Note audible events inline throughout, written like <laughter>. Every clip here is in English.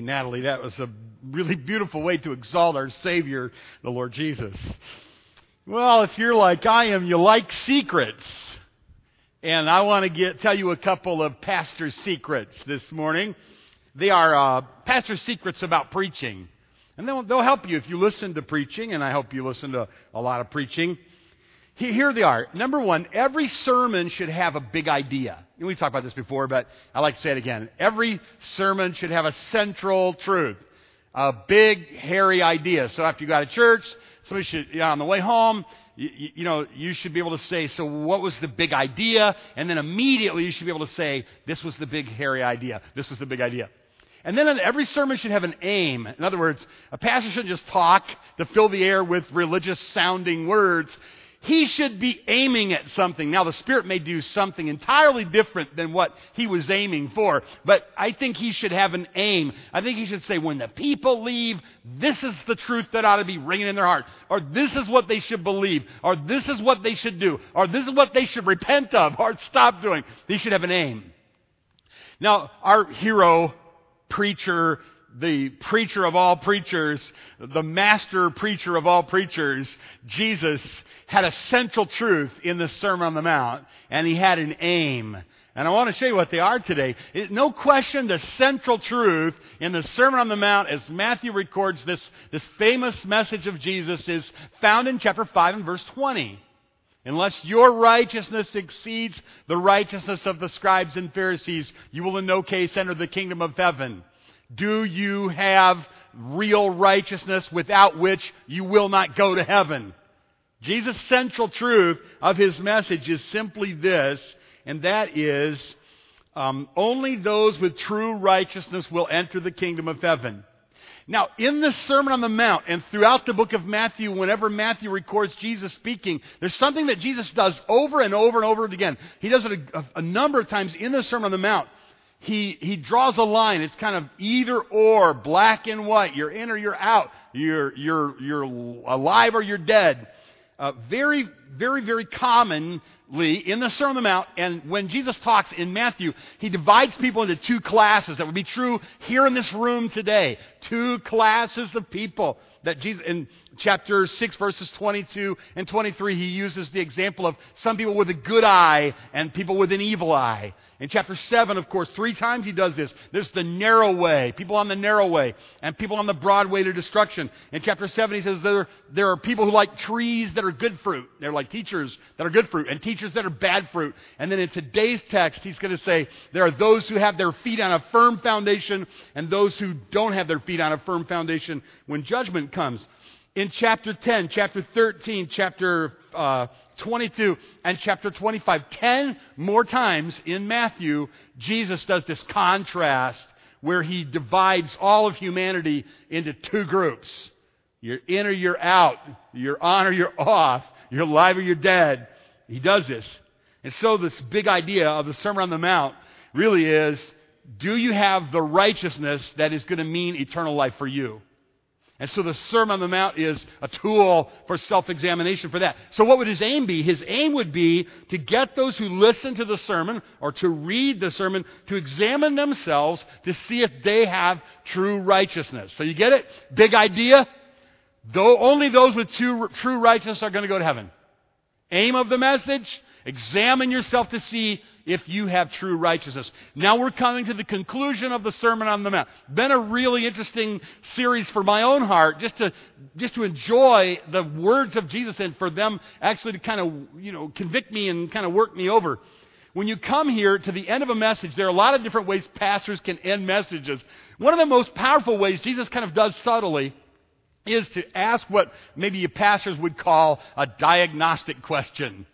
Natalie, that was a really beautiful way to exalt our Savior, the Lord Jesus. Well, if you're like I am, you like secrets. And I want to get, tell you a couple of pastor secrets this morning. They are uh, pastor secrets about preaching. And they'll, they'll help you if you listen to preaching, and I hope you listen to a lot of preaching. Here they are. Number one, every sermon should have a big idea. We talked about this before, but I like to say it again. Every sermon should have a central truth, a big, hairy idea. So after you got to church, somebody should, you know, on the way home, you, you, know, you should be able to say, so what was the big idea? And then immediately you should be able to say, this was the big, hairy idea. This was the big idea. And then every sermon should have an aim. In other words, a pastor shouldn't just talk to fill the air with religious sounding words he should be aiming at something. Now, the Spirit may do something entirely different than what he was aiming for, but I think he should have an aim. I think he should say, when the people leave, this is the truth that ought to be ringing in their heart, or this is what they should believe, or this is what they should do, or this is what they should repent of, or stop doing. He should have an aim. Now, our hero, preacher, the preacher of all preachers, the master preacher of all preachers, Jesus, had a central truth in the Sermon on the Mount, and he had an aim. And I want to show you what they are today. It, no question, the central truth in the Sermon on the Mount, as Matthew records this, this famous message of Jesus, is found in chapter 5 and verse 20. Unless your righteousness exceeds the righteousness of the scribes and Pharisees, you will in no case enter the kingdom of heaven. Do you have real righteousness without which you will not go to heaven? Jesus' central truth of his message is simply this, and that is um, only those with true righteousness will enter the kingdom of heaven. Now, in the Sermon on the Mount and throughout the book of Matthew, whenever Matthew records Jesus speaking, there's something that Jesus does over and over and over again. He does it a, a number of times in the Sermon on the Mount he, he draws a line. It's kind of either or, black and white. You're in or you're out. You're, you're, you're alive or you're dead. Uh, very, very, very commonly in the Sermon on the Mount, and when Jesus talks in Matthew, he divides people into two classes. That would be true here in this room today. Two classes of people that Jesus, in chapter 6, verses 22 and 23, he uses the example of some people with a good eye and people with an evil eye. In chapter 7, of course, three times he does this. There's the narrow way, people on the narrow way, and people on the broad way to destruction. In chapter 7, he says there, there are people who like trees that are good fruit. They're like teachers that are good fruit, and teachers that are bad fruit. And then in today's text, he's going to say there are those who have their feet on a firm foundation and those who don't have their feet on a firm foundation when judgment comes. In chapter 10, chapter 13, chapter uh, 22 and chapter 25. Ten more times in Matthew, Jesus does this contrast where he divides all of humanity into two groups. You're in or you're out. You're on or you're off. You're alive or you're dead. He does this. And so this big idea of the Sermon on the Mount really is, do you have the righteousness that is going to mean eternal life for you? And so the Sermon on the Mount is a tool for self examination for that. So, what would his aim be? His aim would be to get those who listen to the sermon or to read the sermon to examine themselves to see if they have true righteousness. So, you get it? Big idea? Though only those with true, true righteousness are going to go to heaven. Aim of the message? Examine yourself to see if you have true righteousness. Now we're coming to the conclusion of the Sermon on the Mount. Been a really interesting series for my own heart, just to just to enjoy the words of Jesus and for them actually to kind of you know convict me and kind of work me over. When you come here to the end of a message, there are a lot of different ways pastors can end messages. One of the most powerful ways Jesus kind of does subtly is to ask what maybe pastors would call a diagnostic question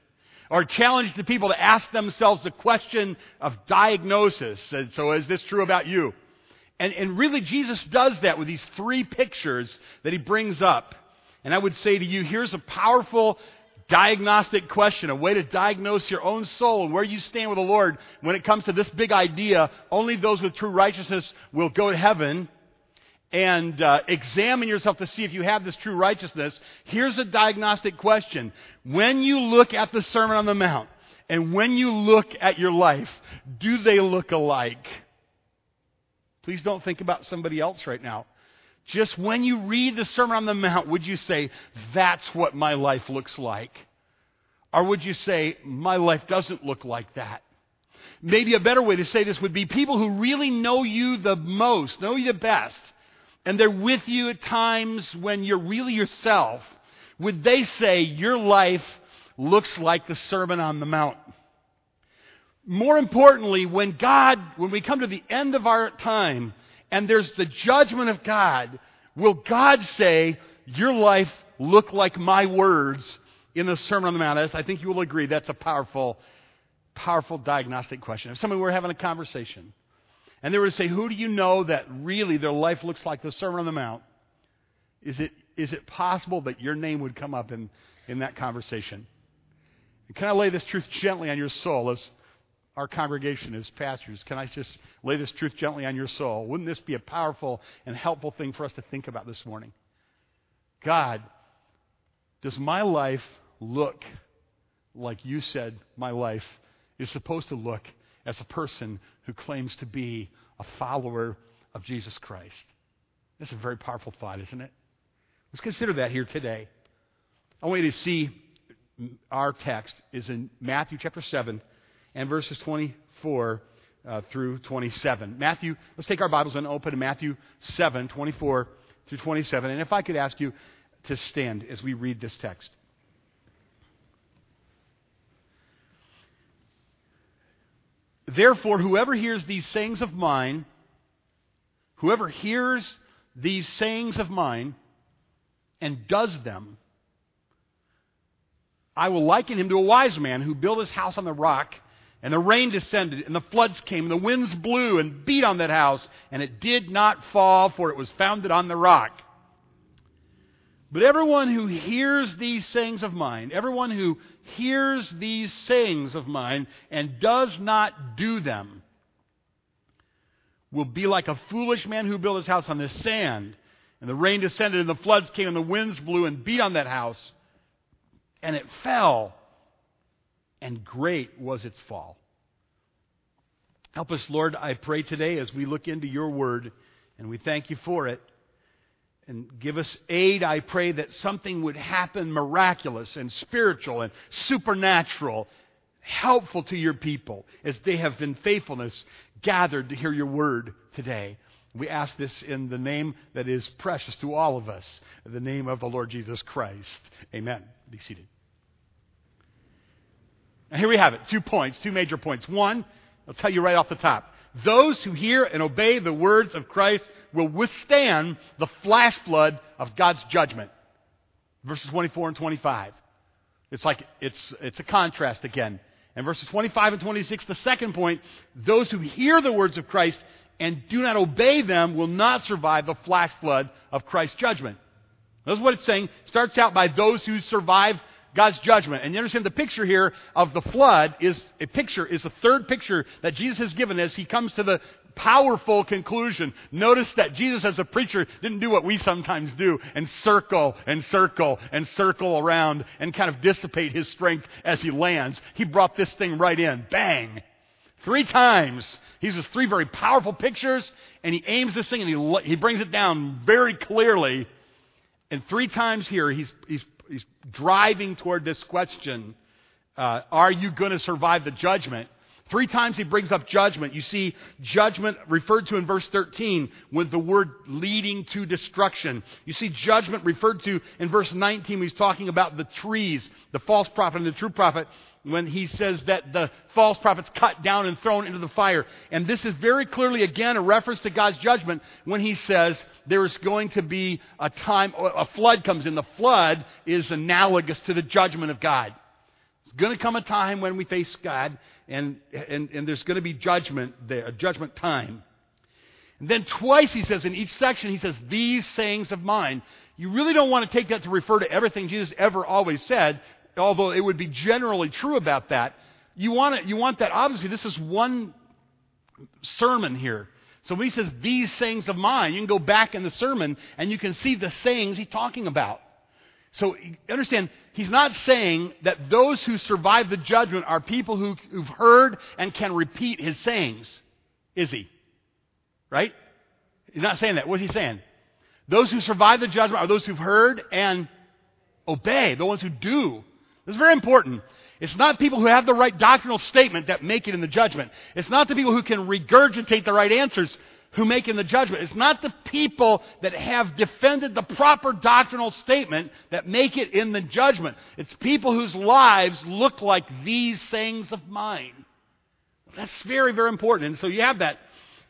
or challenge the people to ask themselves the question of diagnosis. And so, is this true about you? And, and really, Jesus does that with these three pictures that he brings up. And I would say to you, here's a powerful diagnostic question, a way to diagnose your own soul and where you stand with the Lord when it comes to this big idea only those with true righteousness will go to heaven and uh, examine yourself to see if you have this true righteousness, here's a diagnostic question. When you look at the Sermon on the Mount and when you look at your life, do they look alike? Please don't think about somebody else right now. Just when you read the Sermon on the Mount, would you say, That's what my life looks like? Or would you say, My life doesn't look like that? Maybe a better way to say this would be people who really know you the most, know you the best, and they're with you at times when you're really yourself. Would they say, Your life looks like the Sermon on the Mount? More importantly, when God, when we come to the end of our time and there's the judgment of God, will God say, Your life look like my words in the Sermon on the Mount? I think you will agree that's a powerful, powerful diagnostic question. If somebody were having a conversation and they were to say, Who do you know that really their life looks like the Sermon on the Mount? Is it, is it possible that your name would come up in, in that conversation? And can I lay this truth gently on your soul as our congregation as pastors, can I just lay this truth gently on your soul? Wouldn't this be a powerful and helpful thing for us to think about this morning? God, does my life look like you said my life is supposed to look as a person who claims to be a follower of Jesus Christ? That's a very powerful thought, isn't it? Let's consider that here today. I want you to see our text is in Matthew chapter 7 and verses 24 uh, through 27. Matthew, let's take our Bibles and open to Matthew 7, 24 through 27. And if I could ask you to stand as we read this text. Therefore, whoever hears these sayings of mine, whoever hears these sayings of mine and does them, I will liken him to a wise man who built his house on the rock. And the rain descended, and the floods came, and the winds blew and beat on that house, and it did not fall, for it was founded on the rock. But everyone who hears these sayings of mine, everyone who hears these sayings of mine and does not do them, will be like a foolish man who built his house on the sand. And the rain descended, and the floods came, and the winds blew and beat on that house, and it fell and great was its fall. Help us, Lord, I pray today as we look into your word, and we thank you for it. And give us aid, I pray, that something would happen miraculous and spiritual and supernatural, helpful to your people as they have in faithfulness gathered to hear your word today. We ask this in the name that is precious to all of us, the name of the Lord Jesus Christ. Amen. Be seated. Now, here we have it two points, two major points. One, I'll tell you right off the top. Those who hear and obey the words of Christ will withstand the flash flood of God's judgment. Verses 24 and 25. It's like, it's, it's a contrast again. And verses 25 and 26, the second point, those who hear the words of Christ and do not obey them will not survive the flash flood of Christ's judgment. That's what it's saying. It starts out by those who survive God's judgment. And you understand the picture here of the flood is a picture, is the third picture that Jesus has given as he comes to the powerful conclusion. Notice that Jesus, as a preacher, didn't do what we sometimes do and circle and circle and circle around and kind of dissipate his strength as he lands. He brought this thing right in. Bang! Three times. He uses three very powerful pictures and he aims this thing and he, he brings it down very clearly. And three times here, he's, he's he's driving toward this question uh, Are you going to survive the judgment? Three times he brings up judgment. You see judgment referred to in verse 13 with the word leading to destruction. You see judgment referred to in verse 19 he's talking about the trees, the false prophet and the true prophet, when he says that the false prophet's cut down and thrown into the fire. And this is very clearly, again, a reference to God's judgment when he says there's going to be a time, a flood comes in. The flood is analogous to the judgment of God. Going to come a time when we face God and, and, and there's going to be judgment there, a judgment time. And then twice he says in each section, he says, These sayings of mine. You really don't want to take that to refer to everything Jesus ever always said, although it would be generally true about that. You want, it, you want that, obviously, this is one sermon here. So when he says, These sayings of mine, you can go back in the sermon and you can see the sayings he's talking about. So understand, he's not saying that those who survive the judgment are people who, who've heard and can repeat his sayings, is he? Right? He's not saying that. What's he saying? Those who survive the judgment are those who've heard and obey, the ones who do. This is very important. It's not people who have the right doctrinal statement that make it in the judgment. It's not the people who can regurgitate the right answers who make in the judgment. It's not the people that have defended the proper doctrinal statement that make it in the judgment. It's people whose lives look like these sayings of mine. That's very, very important. And so you have that.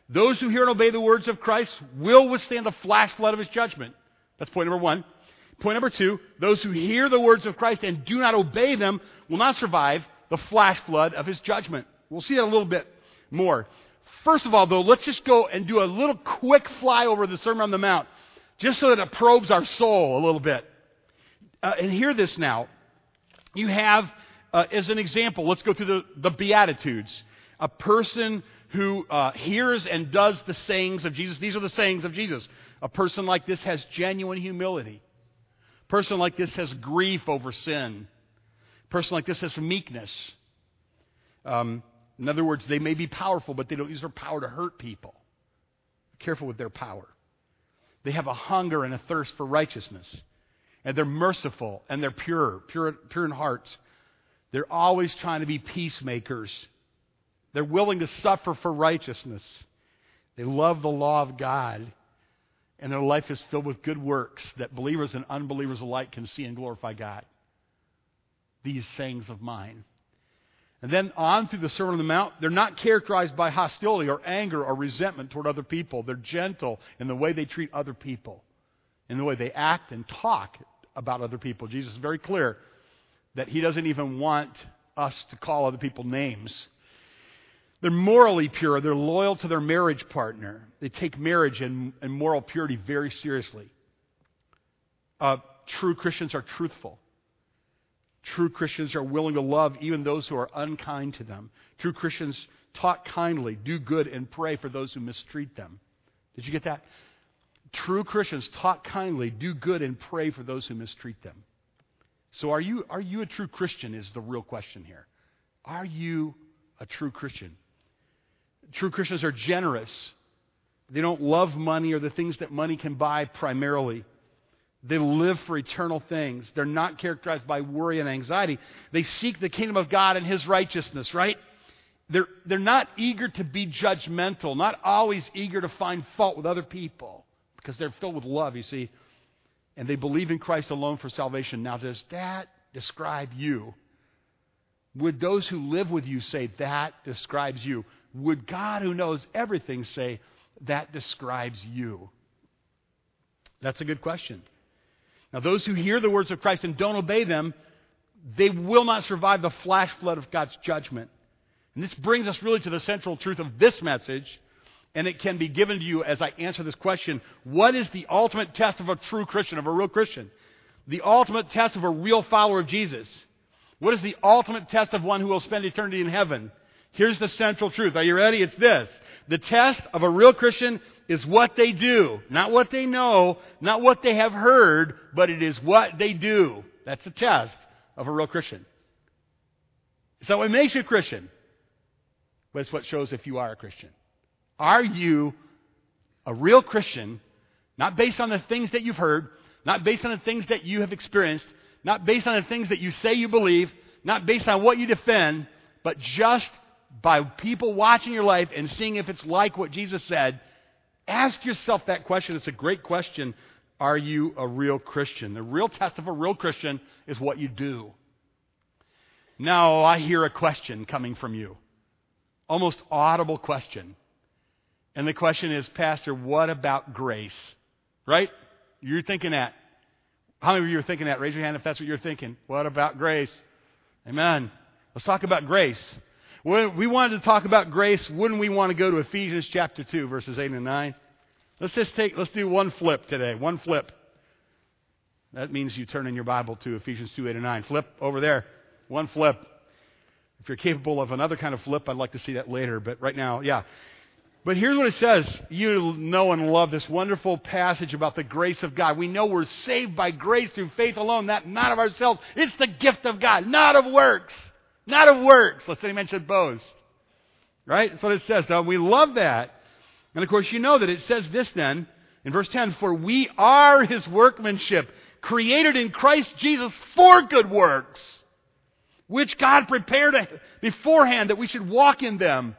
Those who hear and obey the words of Christ will withstand the flash flood of his judgment. That's point number one. Point number two, those who hear the words of Christ and do not obey them will not survive the flash flood of his judgment. We'll see that a little bit more. First of all, though, let's just go and do a little quick flyover of the Sermon on the Mount, just so that it probes our soul a little bit. Uh, and hear this now. You have, uh, as an example, let's go through the, the Beatitudes. A person who uh, hears and does the sayings of Jesus. These are the sayings of Jesus. A person like this has genuine humility. A person like this has grief over sin. A person like this has meekness. Um, in other words, they may be powerful, but they don't use their power to hurt people. Be careful with their power. They have a hunger and a thirst for righteousness. And they're merciful and they're pure, pure, pure in heart. They're always trying to be peacemakers. They're willing to suffer for righteousness. They love the law of God. And their life is filled with good works that believers and unbelievers alike can see and glorify God. These sayings of mine. And then on through the Sermon on the Mount, they're not characterized by hostility or anger or resentment toward other people. They're gentle in the way they treat other people, in the way they act and talk about other people. Jesus is very clear that he doesn't even want us to call other people names. They're morally pure. They're loyal to their marriage partner. They take marriage and, and moral purity very seriously. Uh, true Christians are truthful. True Christians are willing to love even those who are unkind to them. True Christians talk kindly, do good, and pray for those who mistreat them. Did you get that? True Christians talk kindly, do good, and pray for those who mistreat them. So, are you, are you a true Christian? Is the real question here. Are you a true Christian? True Christians are generous. They don't love money or the things that money can buy primarily. They live for eternal things. They're not characterized by worry and anxiety. They seek the kingdom of God and His righteousness, right? They're, they're not eager to be judgmental, not always eager to find fault with other people because they're filled with love, you see. And they believe in Christ alone for salvation. Now, does that describe you? Would those who live with you say that describes you? Would God, who knows everything, say that describes you? That's a good question. Now, those who hear the words of Christ and don't obey them, they will not survive the flash flood of God's judgment. And this brings us really to the central truth of this message, and it can be given to you as I answer this question What is the ultimate test of a true Christian, of a real Christian? The ultimate test of a real follower of Jesus. What is the ultimate test of one who will spend eternity in heaven? Here's the central truth. Are you ready? It's this. The test of a real Christian is what they do, not what they know, not what they have heard, but it is what they do. That's the test of a real Christian. So it makes you a Christian, but it's what shows if you are a Christian. Are you a real Christian, not based on the things that you've heard, not based on the things that you have experienced, not based on the things that you say you believe, not based on what you defend, but just by people watching your life and seeing if it's like what Jesus said, ask yourself that question. It's a great question. Are you a real Christian? The real test of a real Christian is what you do. Now, I hear a question coming from you. Almost audible question. And the question is, Pastor, what about grace? Right? You're thinking that. How many of you are thinking that? Raise your hand if that's what you're thinking. What about grace? Amen. Let's talk about grace. We wanted to talk about grace, wouldn't we want to go to Ephesians chapter 2, verses 8 and 9? Let's just take, let's do one flip today. One flip. That means you turn in your Bible to Ephesians 2, 8 and 9. Flip over there. One flip. If you're capable of another kind of flip, I'd like to see that later, but right now, yeah. But here's what it says. You know and love this wonderful passage about the grace of God. We know we're saved by grace through faith alone, that not of ourselves. It's the gift of God, not of works. Not of works, lest any man should boast. Right? That's what it says. Now, we love that. And of course, you know that it says this then in verse 10 For we are his workmanship, created in Christ Jesus for good works, which God prepared beforehand that we should walk in them.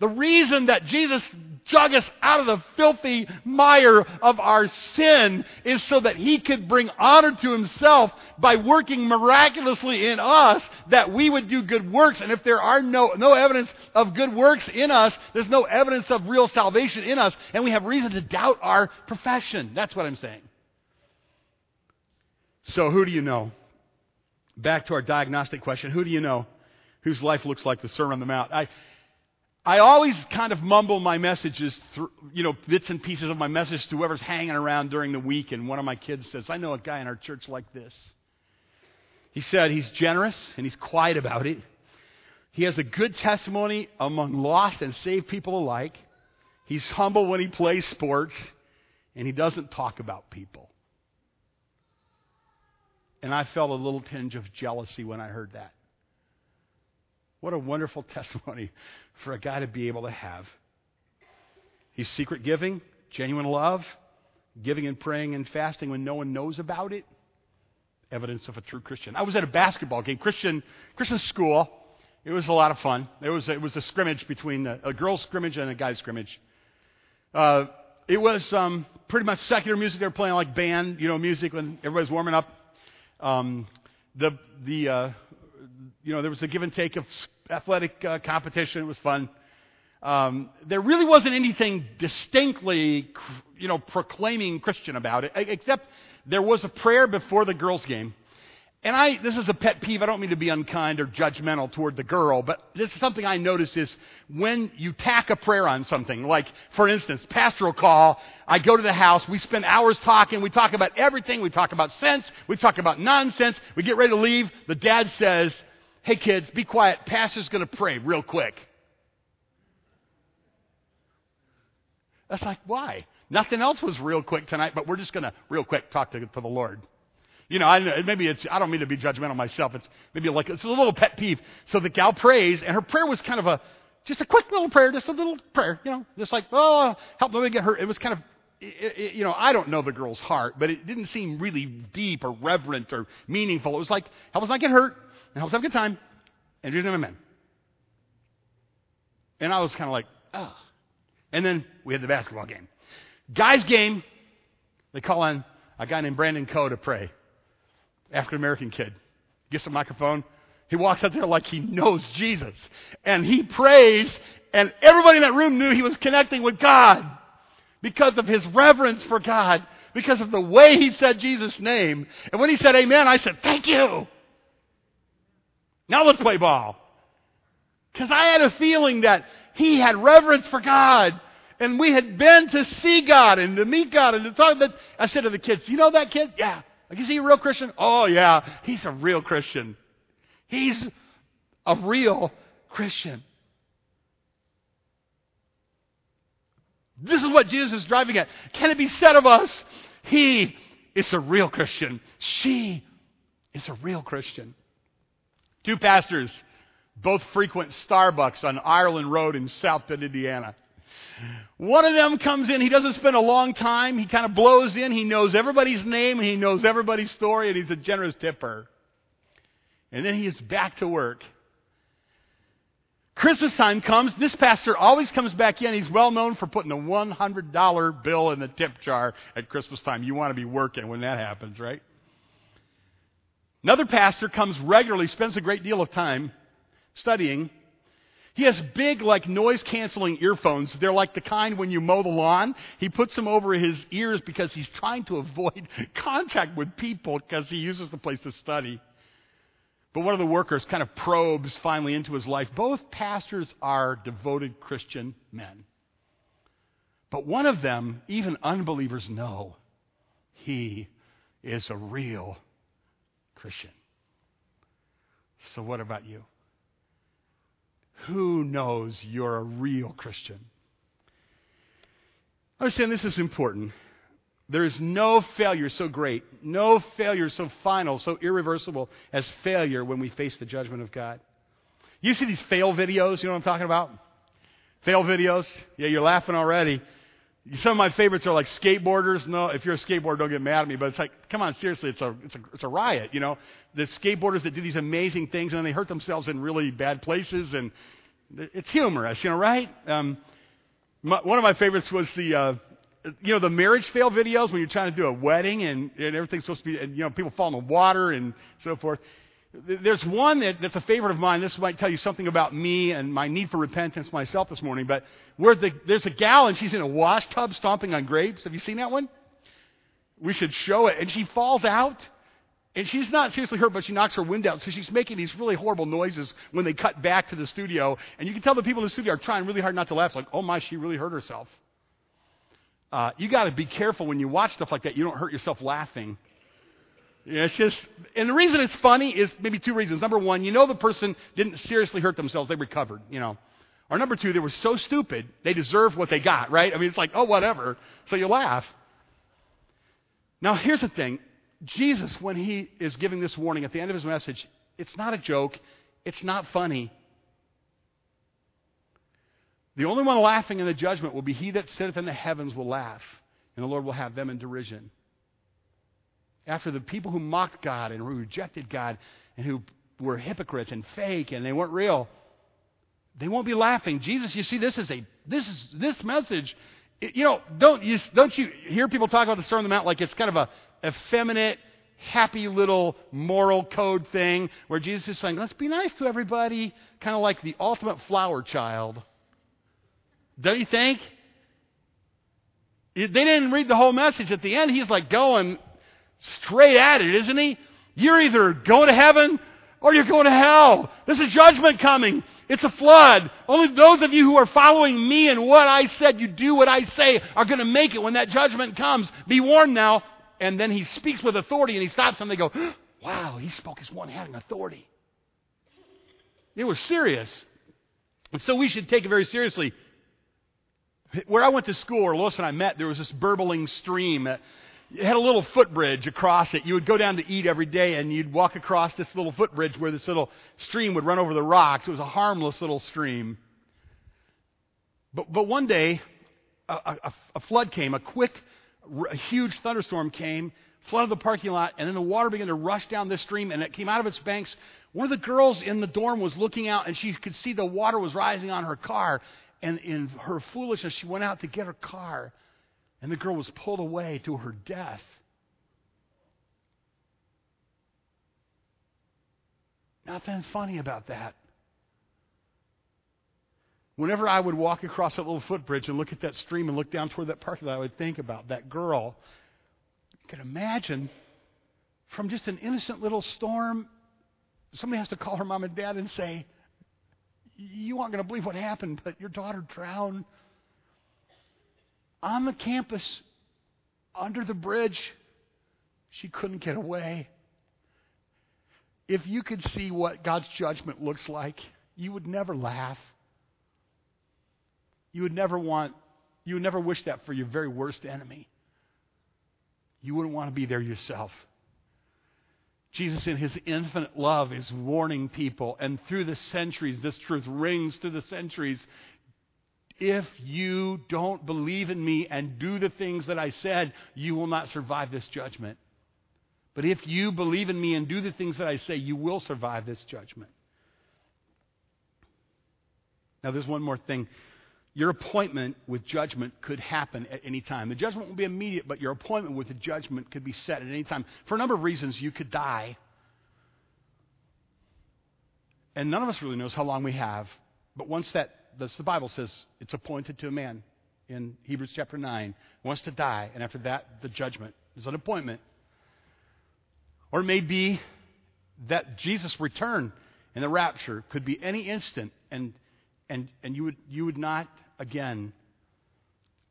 The reason that Jesus dug us out of the filthy mire of our sin is so that he could bring honor to himself by working miraculously in us that we would do good works. And if there are no, no evidence of good works in us, there's no evidence of real salvation in us, and we have reason to doubt our profession. That's what I'm saying. So, who do you know? Back to our diagnostic question who do you know whose life looks like the Sermon on the Mount? I, I always kind of mumble my messages, through, you know, bits and pieces of my message to whoever's hanging around during the week. And one of my kids says, I know a guy in our church like this. He said he's generous and he's quiet about it. He has a good testimony among lost and saved people alike. He's humble when he plays sports, and he doesn't talk about people. And I felt a little tinge of jealousy when I heard that. What a wonderful <laughs> testimony for a guy to be able to have. He's secret giving, genuine love, giving and praying and fasting when no one knows about it. Evidence of a true Christian. I was at a basketball game, Christian Christian school. It was a lot of fun. It was it was a scrimmage between a, a girls' scrimmage and a guys' scrimmage. Uh, it was um, pretty much secular music. They were playing like band, you know, music when everybody's warming up. Um, the the uh, you know, there was a give and take of athletic uh, competition. It was fun. Um, there really wasn't anything distinctly, you know, proclaiming Christian about it, except there was a prayer before the girls' game. And I, this is a pet peeve. I don't mean to be unkind or judgmental toward the girl, but this is something I notice is when you tack a prayer on something, like, for instance, pastoral call, I go to the house, we spend hours talking, we talk about everything, we talk about sense, we talk about nonsense, we get ready to leave, the dad says, Hey kids, be quiet. Pastor's to pray real quick. That's like, why? Nothing else was real quick tonight, but we're just to real quick talk to, to the Lord. You know, I, maybe it's, I don't mean to be judgmental myself. It's maybe like, it's a little pet peeve. So the gal prays, and her prayer was kind of a, just a quick little prayer, just a little prayer, you know, just like, oh, help me get hurt. It was kind of, it, it, you know, I don't know the girl's heart, but it didn't seem really deep or reverent or meaningful. It was like, help us not get hurt and help us have a good time. And Jesus, amen. And I was kind of like, oh. And then we had the basketball game. Guys' game, they call on a guy named Brandon Coe to pray. African American kid. Gets a microphone. He walks out there like he knows Jesus. And he prays, and everybody in that room knew he was connecting with God because of his reverence for God, because of the way he said Jesus' name. And when he said amen, I said, thank you. Now let's play ball. Because I had a feeling that he had reverence for God. And we had been to see God and to meet God and to talk. That I said to the kids, "You know that kid? Yeah. Like, is he a real Christian? Oh yeah, he's a real Christian. He's a real Christian." This is what Jesus is driving at. Can it be said of us? He is a real Christian. She is a real Christian. Two pastors both frequent Starbucks on Ireland Road in South Bend, Indiana. One of them comes in, he doesn't spend a long time, he kind of blows in, he knows everybody's name, and he knows everybody's story, and he's a generous tipper. And then he is back to work. Christmas time comes, this pastor always comes back in. He's well known for putting a $100 bill in the tip jar at Christmas time. You want to be working when that happens, right? Another pastor comes regularly, spends a great deal of time studying. He has big, like noise canceling earphones. They're like the kind when you mow the lawn. He puts them over his ears because he's trying to avoid <laughs> contact with people because he uses the place to study. But one of the workers kind of probes finally into his life. Both pastors are devoted Christian men. But one of them, even unbelievers know, he is a real Christian. So, what about you? Who knows you're a real Christian? Understand this is important. There is no failure so great, no failure so final, so irreversible as failure when we face the judgment of God. You see these fail videos, you know what I'm talking about? Fail videos? Yeah, you're laughing already. Some of my favorites are like skateboarders. No, if you're a skateboarder, don't get mad at me. But it's like, come on, seriously, it's a it's a it's a riot. You know, the skateboarders that do these amazing things and they hurt themselves in really bad places, and it's humorous, you know, right? Um, my, one of my favorites was the uh, you know the marriage fail videos when you're trying to do a wedding and, and everything's supposed to be and you know people fall in the water and so forth. There's one that, that's a favorite of mine. This might tell you something about me and my need for repentance myself this morning. But where the, there's a gal and she's in a wash tub stomping on grapes. Have you seen that one? We should show it. And she falls out. And she's not seriously hurt, but she knocks her wind out. So she's making these really horrible noises when they cut back to the studio. And you can tell the people in the studio are trying really hard not to laugh. It's like, oh my, she really hurt herself. Uh, you got to be careful when you watch stuff like that. You don't hurt yourself laughing. It's just, and the reason it's funny is maybe two reasons. Number one, you know the person didn't seriously hurt themselves; they recovered. You know, or number two, they were so stupid they deserved what they got. Right? I mean, it's like, oh, whatever. So you laugh. Now, here's the thing: Jesus, when he is giving this warning at the end of his message, it's not a joke. It's not funny. The only one laughing in the judgment will be he that sitteth in the heavens will laugh, and the Lord will have them in derision after the people who mocked God and who rejected God and who were hypocrites and fake and they weren't real, they won't be laughing. Jesus, you see, this is a this is this message. You know, don't you don't you hear people talk about the Sermon on the Mount like it's kind of a effeminate, happy little moral code thing where Jesus is saying, let's be nice to everybody, kind of like the ultimate flower child. Don't you think? They didn't read the whole message. At the end, he's like going, straight at it, isn't he? You're either going to heaven or you're going to hell. There's a judgment coming. It's a flood. Only those of you who are following me and what I said, you do what I say, are going to make it when that judgment comes. Be warned now. And then he speaks with authority and he stops them. They go, <gasps> wow, he spoke as one having authority. It was serious. And so we should take it very seriously. Where I went to school, where Lois and I met, there was this burbling stream it had a little footbridge across it. You would go down to eat every day and you'd walk across this little footbridge where this little stream would run over the rocks. It was a harmless little stream. But, but one day, a, a, a flood came, a quick, a huge thunderstorm came, flooded the parking lot, and then the water began to rush down this stream and it came out of its banks. One of the girls in the dorm was looking out and she could see the water was rising on her car. And in her foolishness, she went out to get her car. And the girl was pulled away to her death. Nothing funny about that. Whenever I would walk across that little footbridge and look at that stream and look down toward that lot, I would think about that girl. You can imagine from just an innocent little storm, somebody has to call her mom and dad and say, You aren't going to believe what happened, but your daughter drowned on the campus, under the bridge. She couldn't get away. If you could see what God's judgment looks like, you would never laugh. You would never want, you would never wish that for your very worst enemy. You wouldn't want to be there yourself. Jesus, in his infinite love, is warning people, and through the centuries, this truth rings through the centuries if you don't believe in me and do the things that I said, you will not survive this judgment. But if you believe in me and do the things that I say, you will survive this judgment. Now, there's one more thing. Your appointment with judgment could happen at any time. The judgment won't be immediate, but your appointment with the judgment could be set at any time. For a number of reasons, you could die. And none of us really knows how long we have. But once that the, the Bible says it's appointed to a man in Hebrews chapter 9, wants to die, and after that, the judgment is an appointment. Or it may be that Jesus' return in the rapture could be any instant, and, and, and you, would, you would not again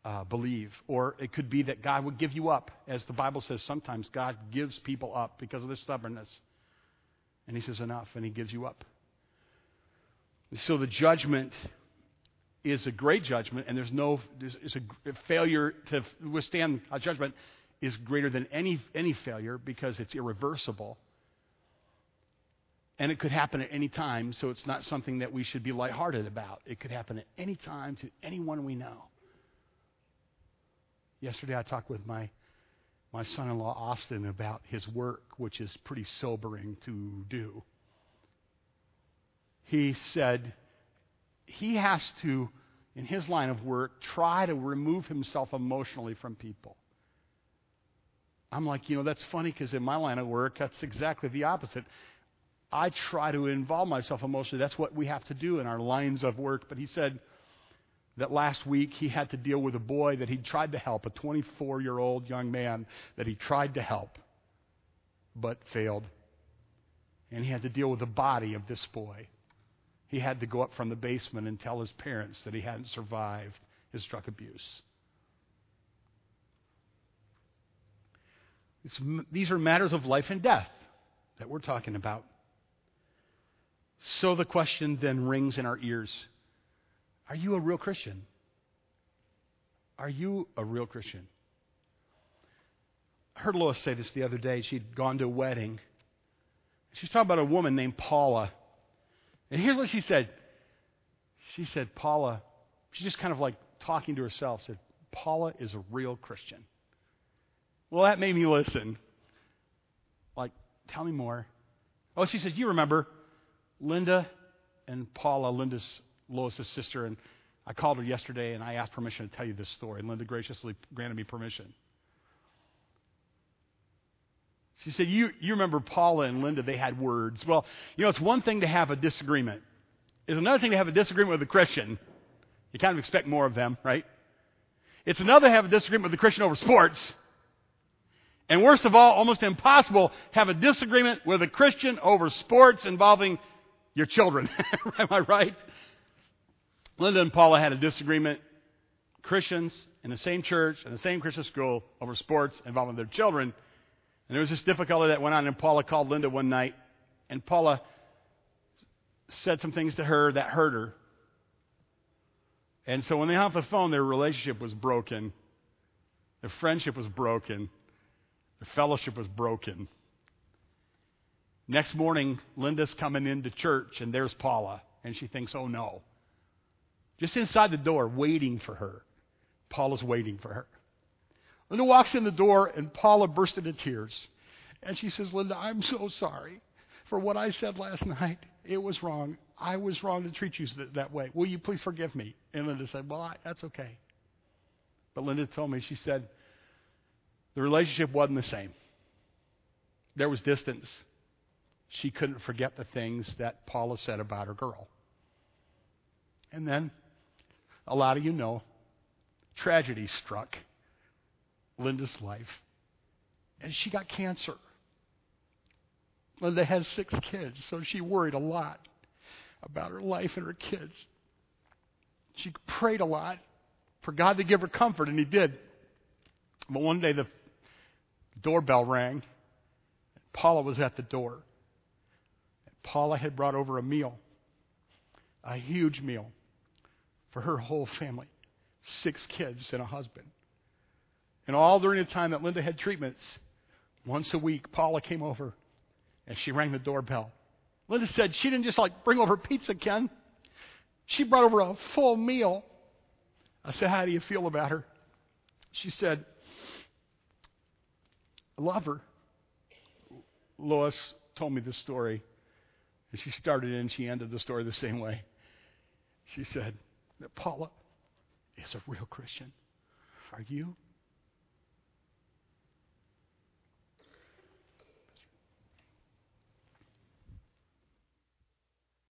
uh, believe. Or it could be that God would give you up. As the Bible says, sometimes God gives people up because of their stubbornness. And He says, enough, and He gives you up. So the judgment is a great judgment, and there's no it's a failure to withstand a judgment is greater than any any failure because it's irreversible. And it could happen at any time, so it's not something that we should be lighthearted about. It could happen at any time to anyone we know. Yesterday I talked with my my son-in-law Austin about his work, which is pretty sobering to do. He said he has to, in his line of work, try to remove himself emotionally from people. I'm like, you know, that's funny because in my line of work, that's exactly the opposite. I try to involve myself emotionally. That's what we have to do in our lines of work. But he said that last week he had to deal with a boy that he tried to help, a 24 year old young man that he tried to help, but failed. And he had to deal with the body of this boy. He had to go up from the basement and tell his parents that he hadn't survived his drug abuse. It's, these are matters of life and death that we're talking about. So the question then rings in our ears Are you a real Christian? Are you a real Christian? I heard Lois say this the other day. She'd gone to a wedding. She's talking about a woman named Paula. And here's what she said. She said, Paula, she's just kind of like talking to herself, said, Paula is a real Christian. Well, that made me listen. Like, tell me more. Oh, she said, you remember Linda and Paula, Linda's Lois's sister, and I called her yesterday and I asked permission to tell you this story. And Linda graciously granted me permission. She said, you, you remember Paula and Linda, they had words. Well, you know, it's one thing to have a disagreement. It's another thing to have a disagreement with a Christian. You kind of expect more of them, right? It's another to have a disagreement with a Christian over sports. And worst of all, almost impossible, have a disagreement with a Christian over sports involving your children. <laughs> Am I right? Linda and Paula had a disagreement. Christians in the same church, in the same Christian school, over sports involving their children. And there was this difficulty that went on, and Paula called Linda one night, and Paula said some things to her that hurt her. And so when they hung up the phone, their relationship was broken. Their friendship was broken. Their fellowship was broken. Next morning, Linda's coming into church, and there's Paula, and she thinks, oh no. Just inside the door, waiting for her. Paula's waiting for her. Linda walks in the door, and Paula burst into tears. And she says, Linda, I'm so sorry for what I said last night. It was wrong. I was wrong to treat you that way. Will you please forgive me? And Linda said, Well, I, that's okay. But Linda told me, she said, the relationship wasn't the same. There was distance. She couldn't forget the things that Paula said about her girl. And then, a lot of you know, tragedy struck Linda's life, and she got cancer. Linda had six kids, so she worried a lot about her life and her kids. She prayed a lot for God to give her comfort, and He did. But one day the doorbell rang. Paula was at the door. Paula had brought over a meal, a huge meal for her whole family six kids and a husband. And all during the time that Linda had treatments, once a week, Paula came over and she rang the doorbell. Linda said she didn't just like bring over pizza, Ken. She brought over a full meal. I said, How do you feel about her? She said, I love her. Lois told me this story. And she started and she ended the story the same way. She said that Paula is a real Christian. Are you?